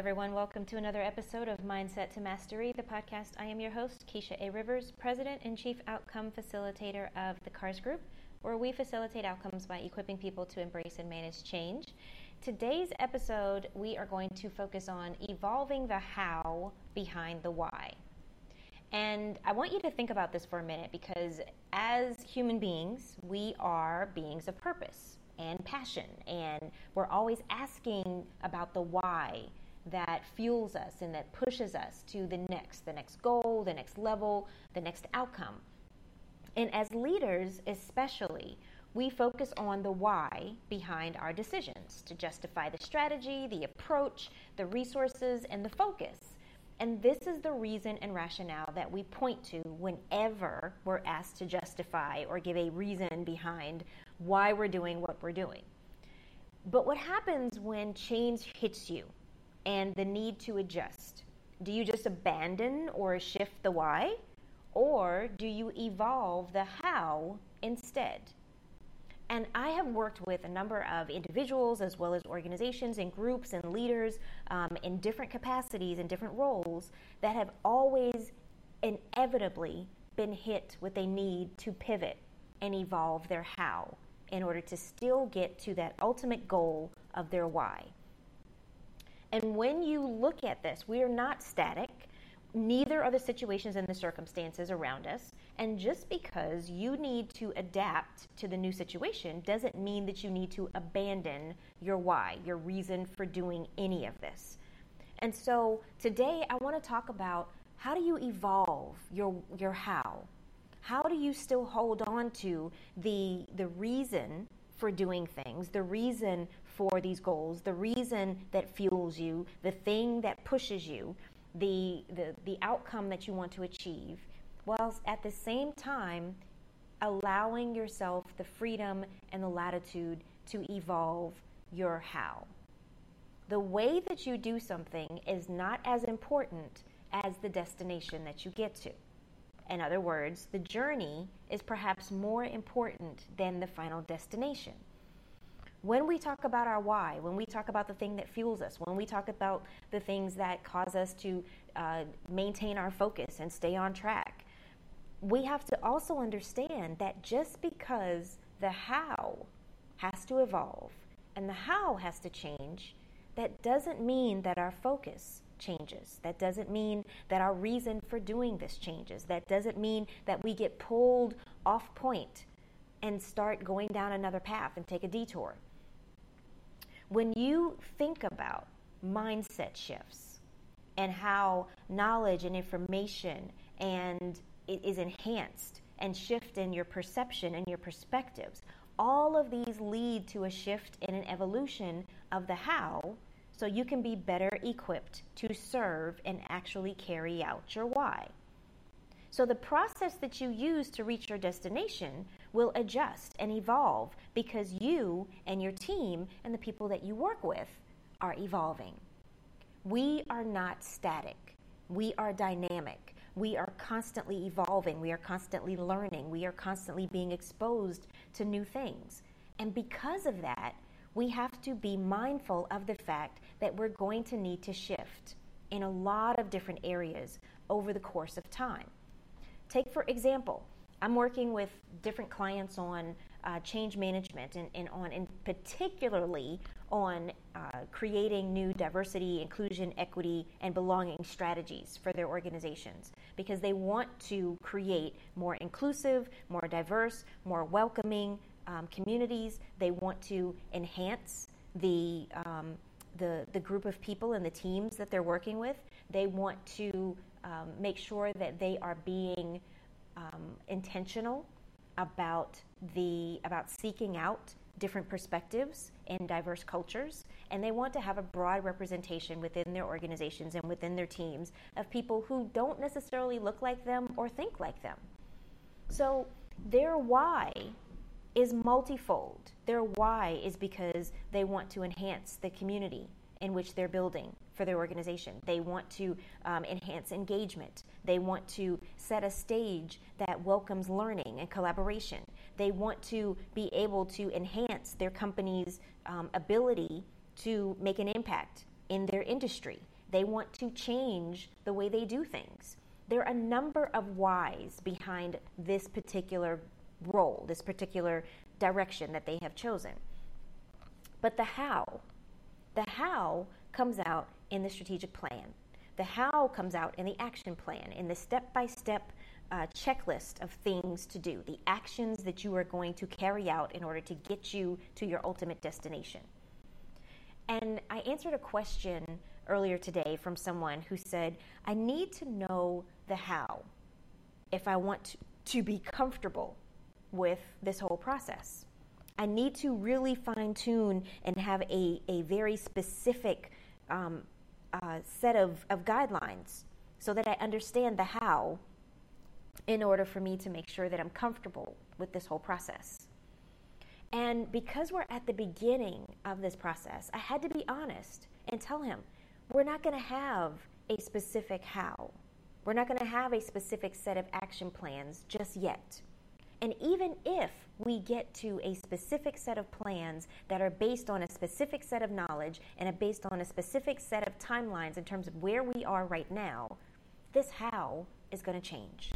Everyone. Welcome to another episode of Mindset to Mastery, the podcast. I am your host, Keisha A. Rivers, President and Chief Outcome Facilitator of the KARS Group, where we facilitate outcomes by equipping people to embrace and manage change. Today's episode, we are going to focus on evolving the how behind the why. And I want you to think about this for a minute because as human beings, we are beings of purpose and passion, and we're always asking about the why that fuels us and that pushes us to the next, the next goal, the next level, the next outcome. And as leaders, especially, we focus on the why behind our decisions to justify the strategy, the approach, the resources, and the focus. And this is the reason and rationale that we point to whenever we're asked to justify or give a reason behind why we're doing what we're doing. But what happens when change hits you and the need to adjust? Do you just abandon or shift the why? Or do you evolve the how instead? And I have worked with a number of individuals as well as organizations and groups and leaders um, in different capacities and different roles that have always inevitably been hit with a need to pivot and evolve their how in order to still get to that ultimate goal of their why. And when you look at this, we are not static. Neither are the situations and the circumstances around us. And just because you need to adapt to the new situation doesn't mean that you need to abandon your why, your reason for doing any of this. And so today I want to talk about how do you evolve your, your how? How do you still hold on to the, the reason for doing things, the reason for these goals, the reason that fuels you, the thing that pushes you, the, the, the outcome that you want to achieve, whilst at the same time allowing yourself the freedom and the latitude to evolve your how. The way that you do something is not as important as the destination that you get to. In other words, the journey is perhaps more important than the final destination. When we talk about our why, when we talk about the thing that fuels us, when we talk about the things that cause us to uh, maintain our focus and stay on track, we have to also understand that just because the how has to evolve and the how has to change, that doesn't mean that our focus changes. That doesn't mean that our reason for doing this changes. That doesn't mean that we get pulled off point and start going down another path and take a detour. When you think about mindset shifts and how knowledge and information and it is enhanced and shift in your perception and your perspectives. All of these lead to a shift in an evolution of the how so you can be better equipped to serve and actually carry out your why. So the process that you use to reach your destination will adjust and evolve because you and your team and the people that you work with are evolving. We are not static. We are dynamic we are constantly evolving, we are constantly learning, we are constantly being exposed to new things. And because of that, we have to be mindful of the fact that we're going to need to shift in a lot of different areas over the course of time. Take, for example, I'm working with different clients on uh, change management and, and, on, and particularly on uh, creating new diversity, inclusion, equity, and belonging strategies for their organizations because they want to create more inclusive, more diverse, more welcoming um, communities. They want to enhance the, um, the, the group of people and the teams that they're working with. They want to um, make sure that they are being um, intentional about the about seeking out different perspectives in diverse cultures, and they want to have a broad representation within their organizations and within their teams of people who don't necessarily look like them or think like them. So their why is multifold. Their why is because they want to enhance the community in which they're building for their organization. They want to um, enhance engagement. They want to set a stage that welcomes learning and collaboration. They want to be able to enhance their company's um, ability to make an impact in their industry. They want to change the way they do things. There are a number of whys behind this particular role, this particular direction that they have chosen. But the how, the how comes out in the strategic plan. The how comes out in the action plan, in the step by step checklist of things to do, the actions that you are going to carry out in order to get you to your ultimate destination. And I answered a question earlier today from someone who said, I need to know the how if I want to, be comfortable with this whole process. I need to really fine tune and have a, a very specific um, uh, set of, of guidelines so that I understand the how in order for me to make sure that I'm comfortable with this whole process. And because we're at the beginning of this process, I had to be honest and tell him we're not going to have a specific how. We're not going to have a specific set of action plans just yet. And even if we get to a specific set of plans that are based on a specific set of knowledge and based on a specific set of timelines in terms of where we are right now, this how is going to change.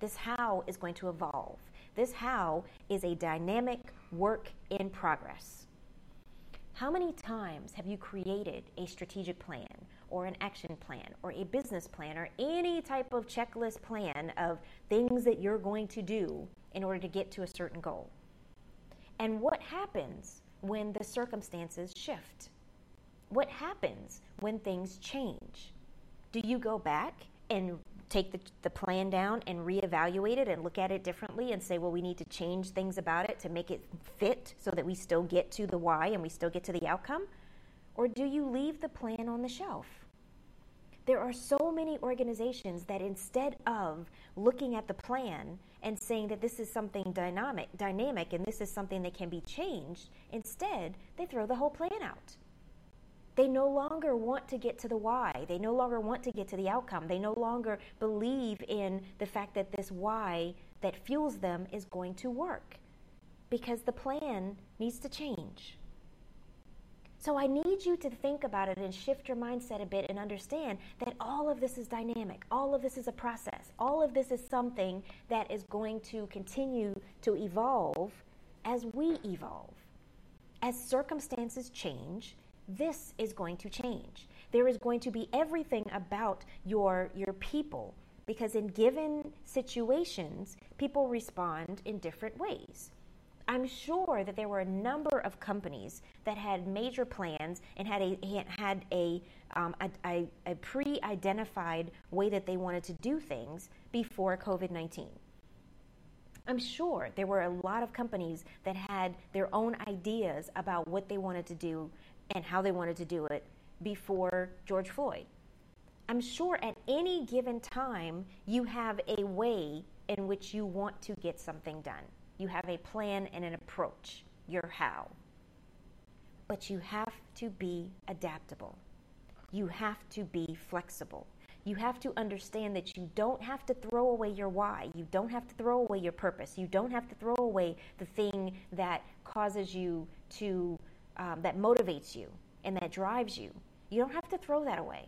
This how is going to evolve. This how is a dynamic work in progress. How many times have you created a strategic plan or an action plan or a business plan or any type of checklist plan of things that you're going to do in order to get to a certain goal? And what happens when the circumstances shift? What happens when things change? Do you go back and take the, the plan down and reevaluate it and look at it differently and say, well, we need to change things about it to make it fit so that we still get to the why and we still get to the outcome? Or do you leave the plan on the shelf? There are so many organizations that instead of looking at the plan and saying that this is something dynamic, dynamic and this is something that can be changed, instead they throw the whole plan out. They no longer want to get to the why. They no longer want to get to the outcome. They no longer believe in the fact that this why that fuels them is going to work because the plan needs to change. So I need you to think about it and shift your mindset a bit and understand that all of this is dynamic. All of this is a process. All of this is something that is going to continue to evolve as we evolve. As circumstances change, this is going to change. There is going to be everything about your, your people because in given situations, people respond in different ways. I'm sure that there were a number of companies that had major plans and had a had a, um, a, a, a pre-identified way that they wanted to do things before COVID-19. I'm sure there were a lot of companies that had their own ideas about what they wanted to do and how they wanted to do it before George Floyd. I'm sure at any given time you have a way in which you want to get something done. You have a plan and an approach, your how. But you have to be adaptable. You have to be flexible. You have to understand that you don't have to throw away your why. You don't have to throw away your purpose. You don't have to throw away the thing that causes you to um, that motivates you and that drives you. You don't have to throw that away,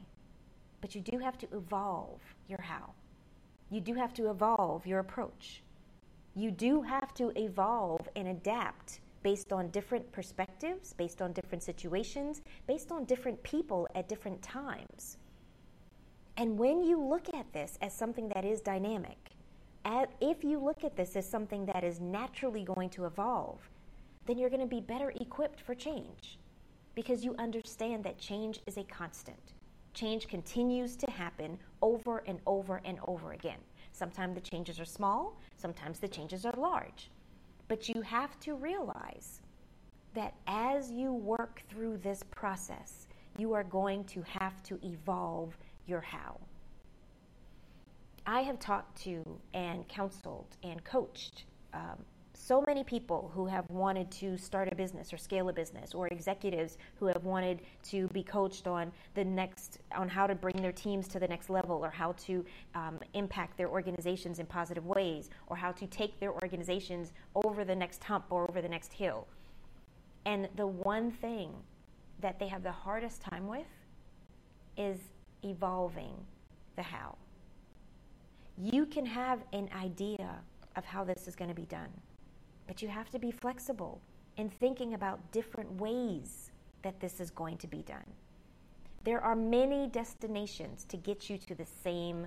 but you do have to evolve your how. You do have to evolve your approach. You do have to evolve and adapt based on different perspectives, based on different situations, based on different people at different times. And when you look at this as something that is dynamic, if you look at this as something that is naturally going to evolve, then you're going to be better equipped for change because you understand that change is a constant. Change continues to happen over and over and over again. Sometimes the changes are small, sometimes the changes are large. But you have to realize that as you work through this process, you are going to have to evolve your how. I have talked to and counseled and coached um, so many people who have wanted to start a business or scale a business or executives who have wanted to be coached on the next on how to bring their teams to the next level or how to um, impact their organizations in positive ways or how to take their organizations over the next hump or over the next hill and the one thing that they have the hardest time with is evolving the how. You can have an idea of how this is going to be done, but you have to be flexible in thinking about different ways that this is going to be done. There are many destinations to get you to the same,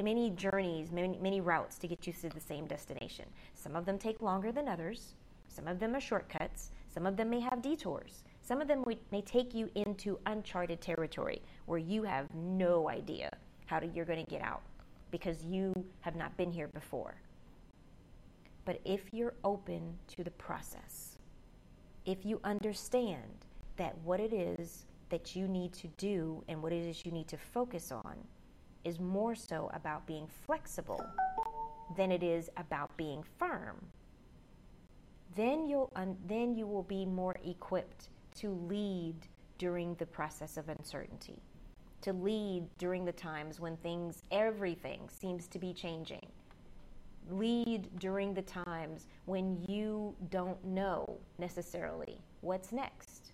many journeys, many, many routes to get you to the same destination. Some of them take longer than others, some of them are shortcuts, some of them may have detours. Some of them may take you into uncharted territory where you have no idea how to, you're going to get out because you have not been here before. But if you're open to the process, if you understand that what it is that you need to do and what it is you need to focus on is more so about being flexible than it is about being firm, then you'll un- then you will be more equipped to lead during the process of uncertainty, to lead during the times when things, everything seems to be changing. Lead during the times when you don't know necessarily what's next.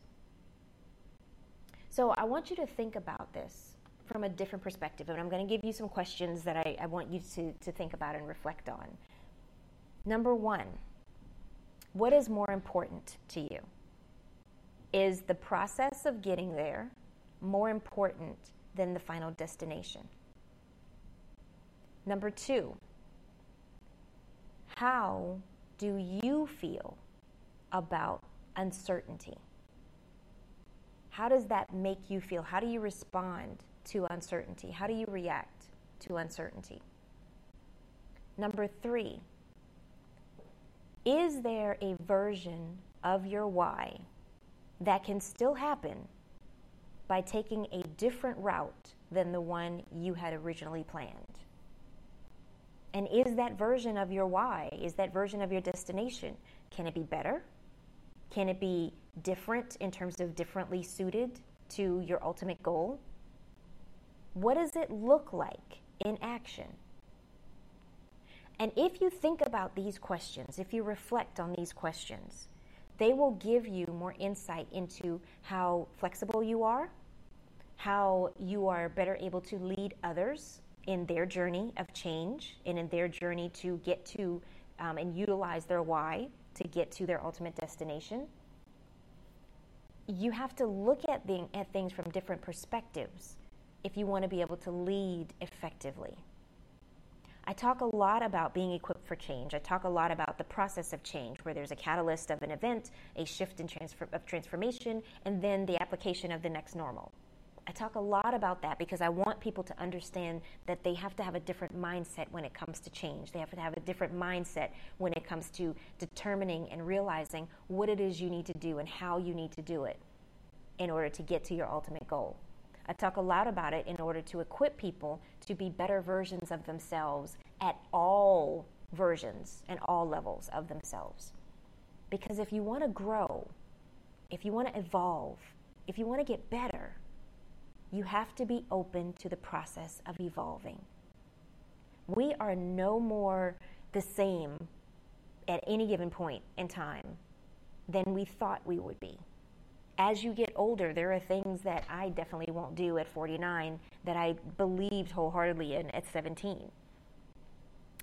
So I want you to think about this from a different perspective, and I'm going to give you some questions that I, I want you to, to think about and reflect on. Number one, what is more important to you? Is the process of getting there more important than the final destination? Number two, how do you feel about uncertainty? How does that make you feel? How do you respond to uncertainty? How do you react to uncertainty? Number three, is there a version of your why that can still happen by taking a different route than the one you had originally planned? And is that version of your why, is that version of your destination, can it be better? Can it be different in terms of differently suited to your ultimate goal? What does it look like in action? And if you think about these questions, if you reflect on these questions, they will give you more insight into how flexible you are, how you are better able to lead others in their journey of change and in their journey to get to um, and utilize their why to get to their ultimate destination. You have to look at, the, at things from different perspectives if you want to be able to lead effectively. I talk a lot about being equipped for change. I talk a lot about the process of change, where there's a catalyst of an event, a shift in transfer, of transformation, and then the application of the next normal. I talk a lot about that because I want people to understand that they have to have a different mindset when it comes to change. They have to have a different mindset when it comes to determining and realizing what it is you need to do and how you need to do it in order to get to your ultimate goal. I talk a lot about it in order to equip people to be better versions of themselves at all versions and all levels of themselves. Because if you want to grow, if you want to evolve, if you want to get better, you have to be open to the process of evolving. We are no more the same at any given point in time than we thought we would be as you get older, there are things that I definitely won't do at 49 that I believed wholeheartedly in at 17.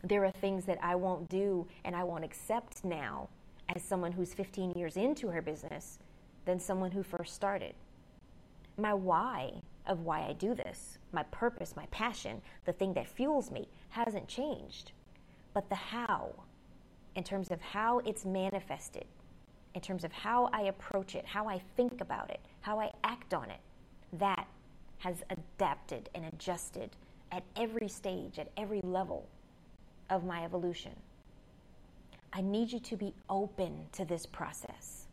There are things that I won't do and I won't accept now as someone who's 15 years into her business than someone who first started. My why of why I do this, my purpose, my passion, the thing that fuels me hasn't changed. But the how, in terms of how it's manifested, in terms of how I approach it, how I think about it, how I act on it, that has adapted and adjusted at every stage, at every level of my evolution. I need you to be open to this process.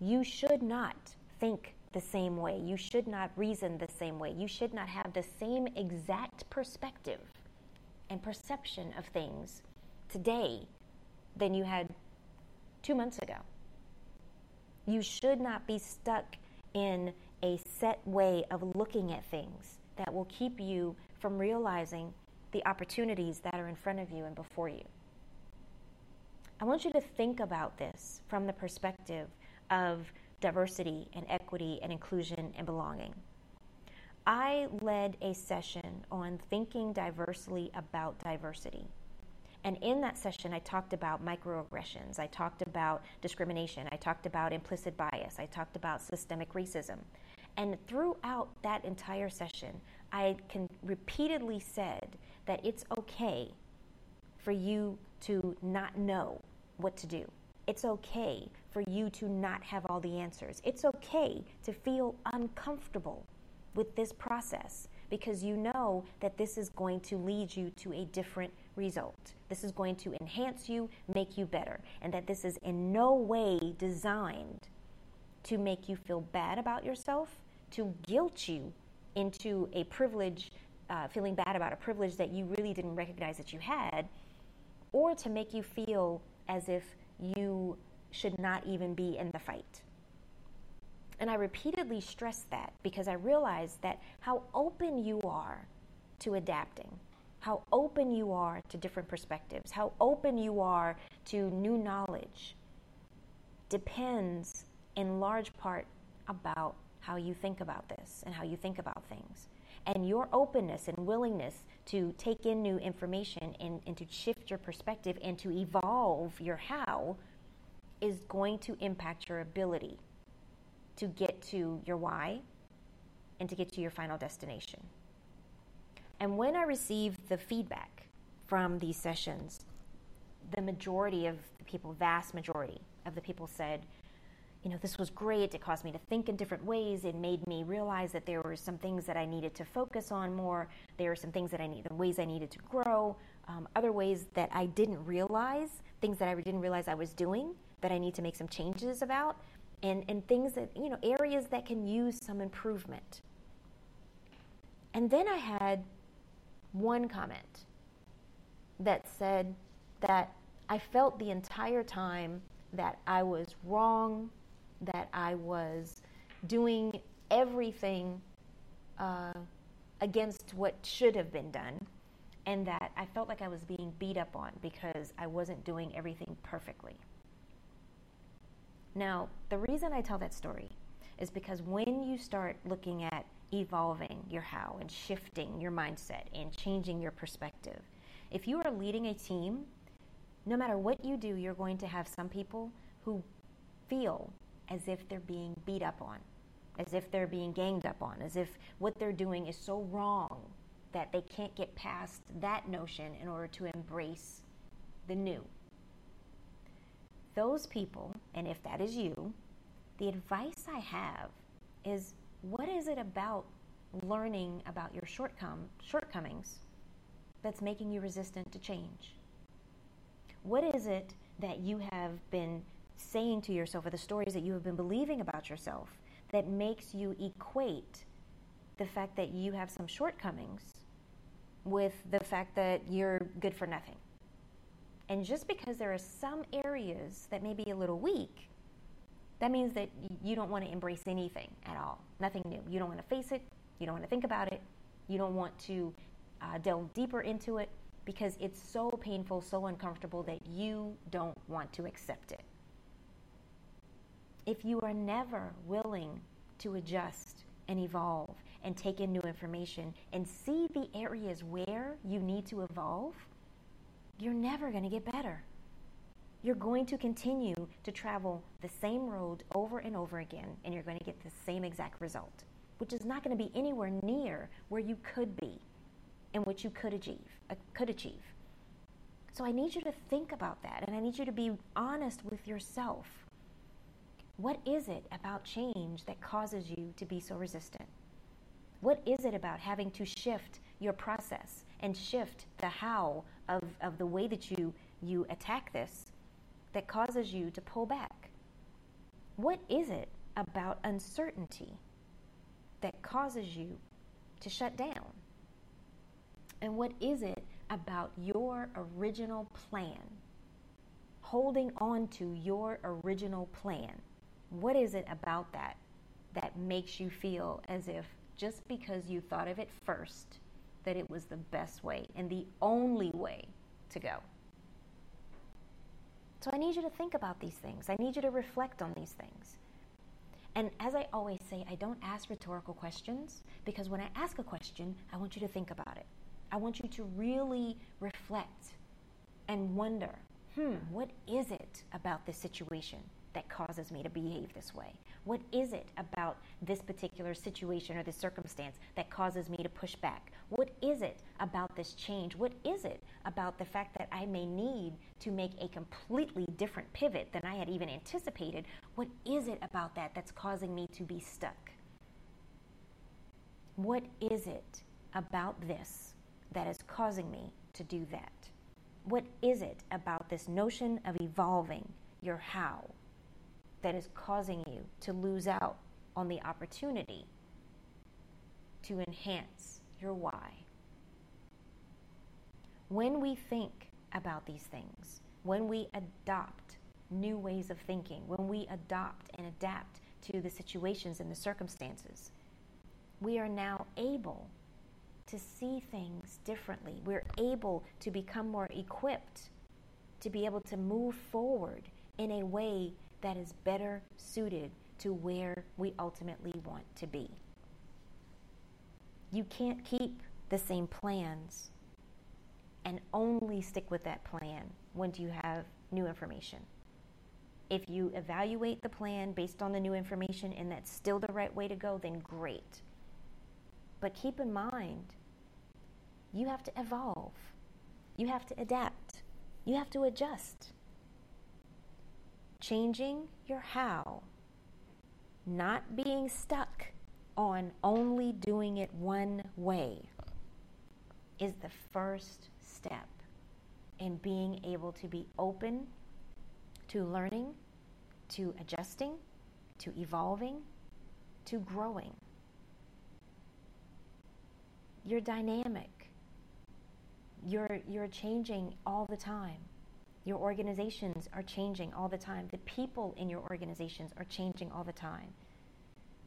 You should not think the same way. You should not reason the same way. You should not have the same exact perspective and perception of things today than you had two months ago. You should not be stuck in a set way of looking at things that will keep you from realizing the opportunities that are in front of you and before you. I want you to think about this from the perspective of diversity and equity and inclusion and belonging. I led a session on thinking diversely about diversity. And in that session, I talked about microaggressions, I talked about discrimination, I talked about implicit bias, I talked about systemic racism. And throughout that entire session, I can repeatedly said that it's okay for you to not know what to do. It's okay for you to not have all the answers. It's okay to feel uncomfortable with this process because you know that this is going to lead you to a different result. This is going to enhance you, make you better, and that this is in no way designed to make you feel bad about yourself, to guilt you into a privilege, uh, feeling bad about a privilege that you really didn't recognize that you had, or to make you feel as if you should not even be in the fight. And I repeatedly stress that because I realized that how open you are to adapting, how open you are to different perspectives, how open you are to new knowledge depends in large part about how you think about this and how you think about things. And your openness and willingness to take in new information and, and to shift your perspective and to evolve your how is going to impact your ability to get to your why and to get to your final destination. And when I received the feedback from these sessions, the majority of the people, vast majority of the people said, you know, this was great. It caused me to think in different ways. It made me realize that there were some things that I needed to focus on more. There were some things that I needed, ways I needed to grow, um, other ways that I didn't realize, things that I didn't realize I was doing that I need to make some changes about, and, and things that, you know, areas that can use some improvement. And then I had one comment that said that I felt the entire time that I was wrong that I was doing everything uh, against what should have been done, and that I felt like I was being beat up on because I wasn't doing everything perfectly. Now, the reason I tell that story is because when you start looking at evolving your how and shifting your mindset and changing your perspective, if you are leading a team, no matter what you do, you're going to have some people who feel as if they're being beat up on, as if they're being ganged up on, as if what they're doing is so wrong that they can't get past that notion in order to embrace the new. Those people, and if that is you, the advice I have is what is it about learning about your shortcom- shortcomings that's making you resistant to change? What is it that you have been saying to yourself or the stories that you have been believing about yourself that makes you equate the fact that you have some shortcomings with the fact that you're good for nothing. And just because there are some areas that may be a little weak, that means that you don't want to embrace anything at all, nothing new. You don't want to face it, you don't want to think about it, you don't want to uh, delve deeper into it because it's so painful, so uncomfortable that you don't want to accept it if you are never willing to adjust and evolve and take in new information and see the areas where you need to evolve, you're never going to get better. You're going to continue to travel the same road over and over again, and you're going to get the same exact result, which is not going to be anywhere near where you could be and what you could achieve. Uh, could achieve. So I need you to think about that, and I need you to be honest with yourself what is it about change that causes you to be so resistant? What is it about having to shift your process and shift the how of, of the way that you, you attack this that causes you to pull back? What is it about uncertainty that causes you to shut down? And what is it about your original plan? Holding on to your original plan what is it about that that makes you feel as if just because you thought of it first, that it was the best way and the only way to go? So I need you to think about these things. I need you to reflect on these things. And as I always say, I don't ask rhetorical questions because when I ask a question, I want you to think about it. I want you to really reflect and wonder hmm, what is it about this situation that causes me to behave this way? What is it about this particular situation or this circumstance that causes me to push back? What is it about this change? What is it about the fact that I may need to make a completely different pivot than I had even anticipated? What is it about that that's causing me to be stuck? What is it about this that is causing me to do that? What is it about this notion of evolving your how that is causing you to lose out on the opportunity to enhance your why? When we think about these things, when we adopt new ways of thinking, when we adopt and adapt to the situations and the circumstances, we are now able to see things differently. We're able to become more equipped to be able to move forward in a way that is better suited to where we ultimately want to be. You can't keep the same plans and only stick with that plan when you have new information. If you evaluate the plan based on the new information and that's still the right way to go, then great. But keep in mind, you have to evolve, you have to adapt, you have to adjust. Changing your how, not being stuck on only doing it one way, is the first step in being able to be open to learning, to adjusting, to evolving, to growing. You're dynamic. You're, you're changing all the time. Your organizations are changing all the time. The people in your organizations are changing all the time.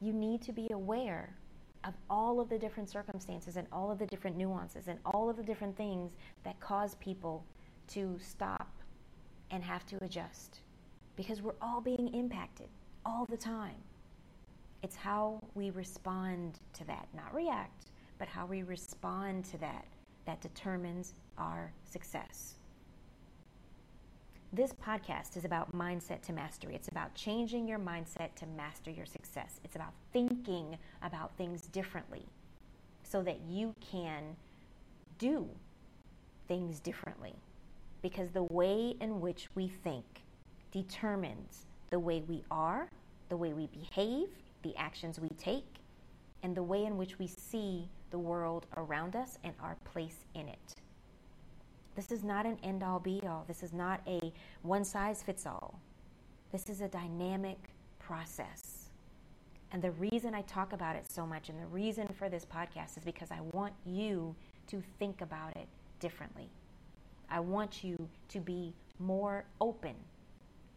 You need to be aware of all of the different circumstances and all of the different nuances and all of the different things that cause people to stop and have to adjust because we're all being impacted all the time. It's how we respond to that, not react, but how we respond to that that determines our success. This podcast is about mindset to mastery. It's about changing your mindset to master your success. It's about thinking about things differently so that you can do things differently. Because the way in which we think determines the way we are, the way we behave, the actions we take, and the way in which we see the world around us and our place in it. This is not an end all be all. This is not a one size fits all. This is a dynamic process. And the reason I talk about it so much and the reason for this podcast is because I want you to think about it differently. I want you to be more open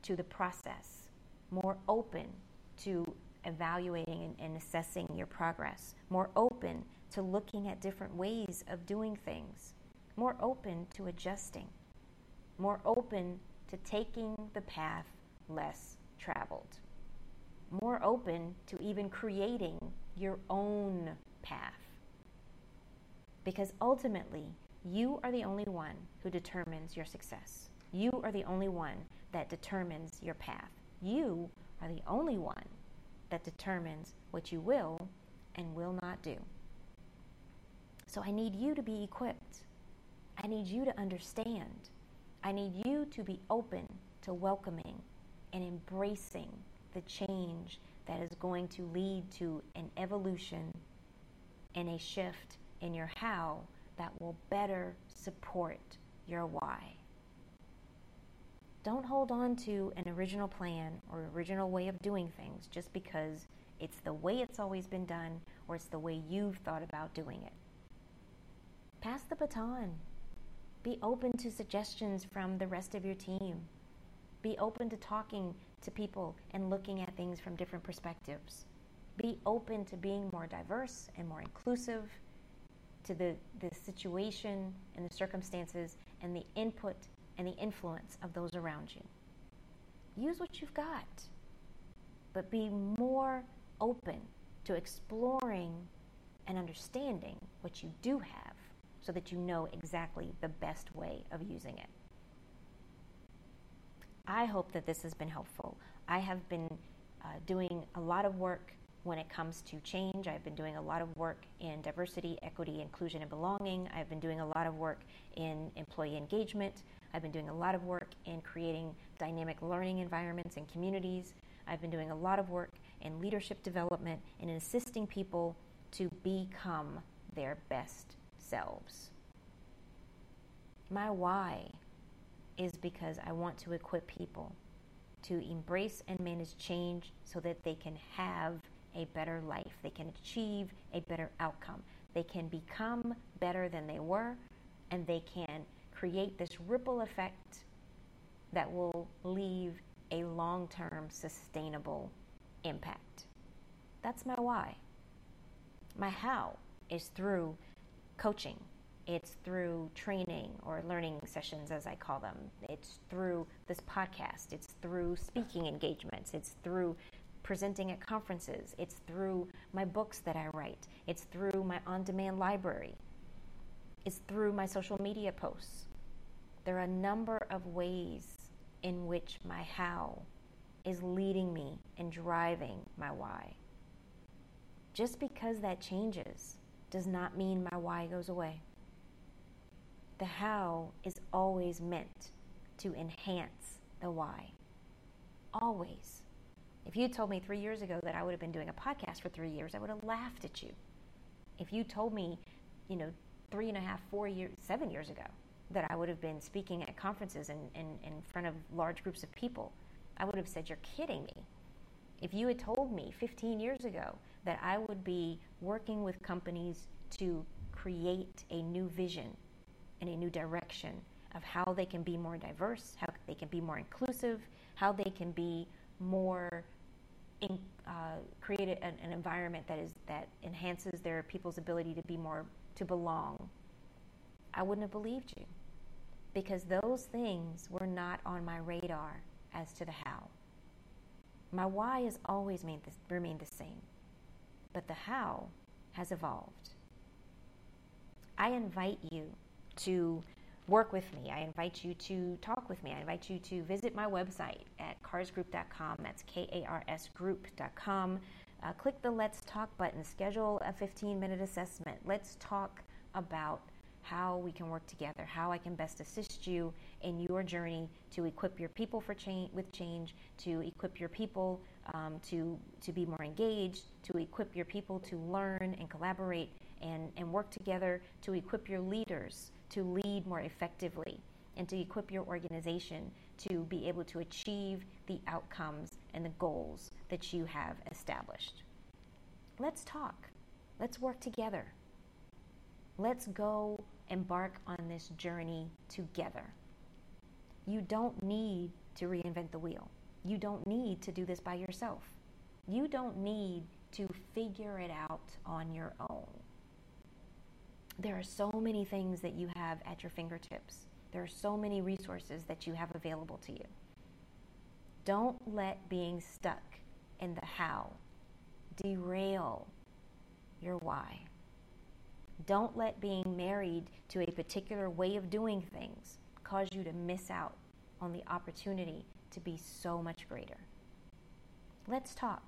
to the process, more open to evaluating and, and assessing your progress, more open to looking at different ways of doing things, more open to adjusting, more open to taking the path less traveled, more open to even creating your own path. Because ultimately, you are the only one who determines your success. You are the only one that determines your path. You are the only one that determines what you will and will not do. So I need you to be equipped. I need you to understand. I need you to be open to welcoming and embracing the change that is going to lead to an evolution and a shift in your how that will better support your why. Don't hold on to an original plan or original way of doing things just because it's the way it's always been done or it's the way you've thought about doing it. Pass the baton. Be open to suggestions from the rest of your team. Be open to talking to people and looking at things from different perspectives. Be open to being more diverse and more inclusive to the, the situation and the circumstances and the input and the influence of those around you. Use what you've got. but be more open to exploring and understanding what you do have so that you know exactly the best way of using it. I hope that this has been helpful. I have been uh, doing a lot of work when it comes to change. I've been doing a lot of work in diversity, equity, inclusion, and belonging. I've been doing a lot of work in employee engagement. I've been doing a lot of work in creating dynamic learning environments and communities. I've been doing a lot of work in leadership development and in assisting people to become their best selves. My why is because I want to equip people to embrace and manage change so that they can have a better life. They can achieve a better outcome. They can become better than they were, and they can create this ripple effect that will leave a long term sustainable impact. That's my why. My how is through coaching, it's through training or learning sessions, as I call them. It's through this podcast. It's through speaking engagements. It's through presenting at conferences. It's through my books that I write. It's through my on demand library. It's through my social media posts. There are a number of ways in which my how is leading me and driving my why. Just because that changes does not mean my why goes away. The how is always meant to enhance the why. Always. If you told me three years ago that I would have been doing a podcast for three years, I would have laughed at you. If you told me, you know, three and a half, four years, seven years ago, that I would have been speaking at conferences and in, in, in front of large groups of people, I would have said, You're kidding me. If you had told me 15 years ago that I would be working with companies to create a new vision and a new direction of how they can be more diverse, how they can be more inclusive, how they can be more in, uh, create an, an environment that is that enhances their people's ability to be more to belong. I wouldn't have believed you because those things were not on my radar as to the how. My why has always remained the same, but the how has evolved. I invite you to work with me. I invite you to talk with me. I invite you to visit my website at karsgroup.com. That's K A R S group.com. Uh, click the Let's Talk button, schedule a 15 minute assessment. Let's talk about how we can work together, how I can best assist you in your journey to equip your people for change, with change, to equip your people um, to, to be more engaged, to equip your people to learn and collaborate and, and work together, to equip your leaders to lead more effectively, and to equip your organization to be able to achieve the outcomes and the goals that you have established. Let's talk. Let's work together. Let's go embark on this journey together. You don't need to reinvent the wheel. You don't need to do this by yourself. You don't need to figure it out on your own. There are so many things that you have at your fingertips. There are so many resources that you have available to you. Don't let being stuck in the how derail your why. Don't let being married to a particular way of doing things cause you to miss out on the opportunity to be so much greater. Let's talk.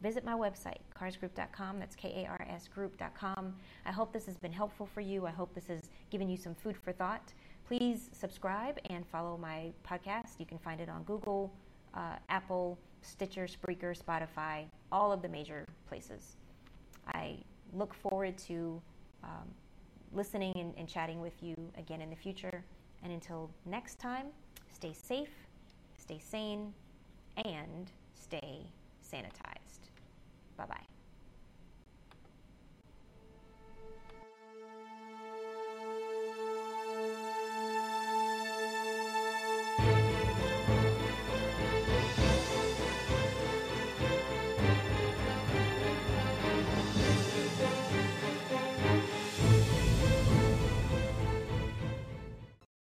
Visit my website, karsgroup.com. That's K A R S group.com. I hope this has been helpful for you. I hope this has given you some food for thought. Please subscribe and follow my podcast. You can find it on Google, uh, Apple, Stitcher, Spreaker, Spotify, all of the major places. I look forward to um, listening and, and chatting with you again in the future. And until next time, stay safe, stay sane, and stay sanitized. Bye bye.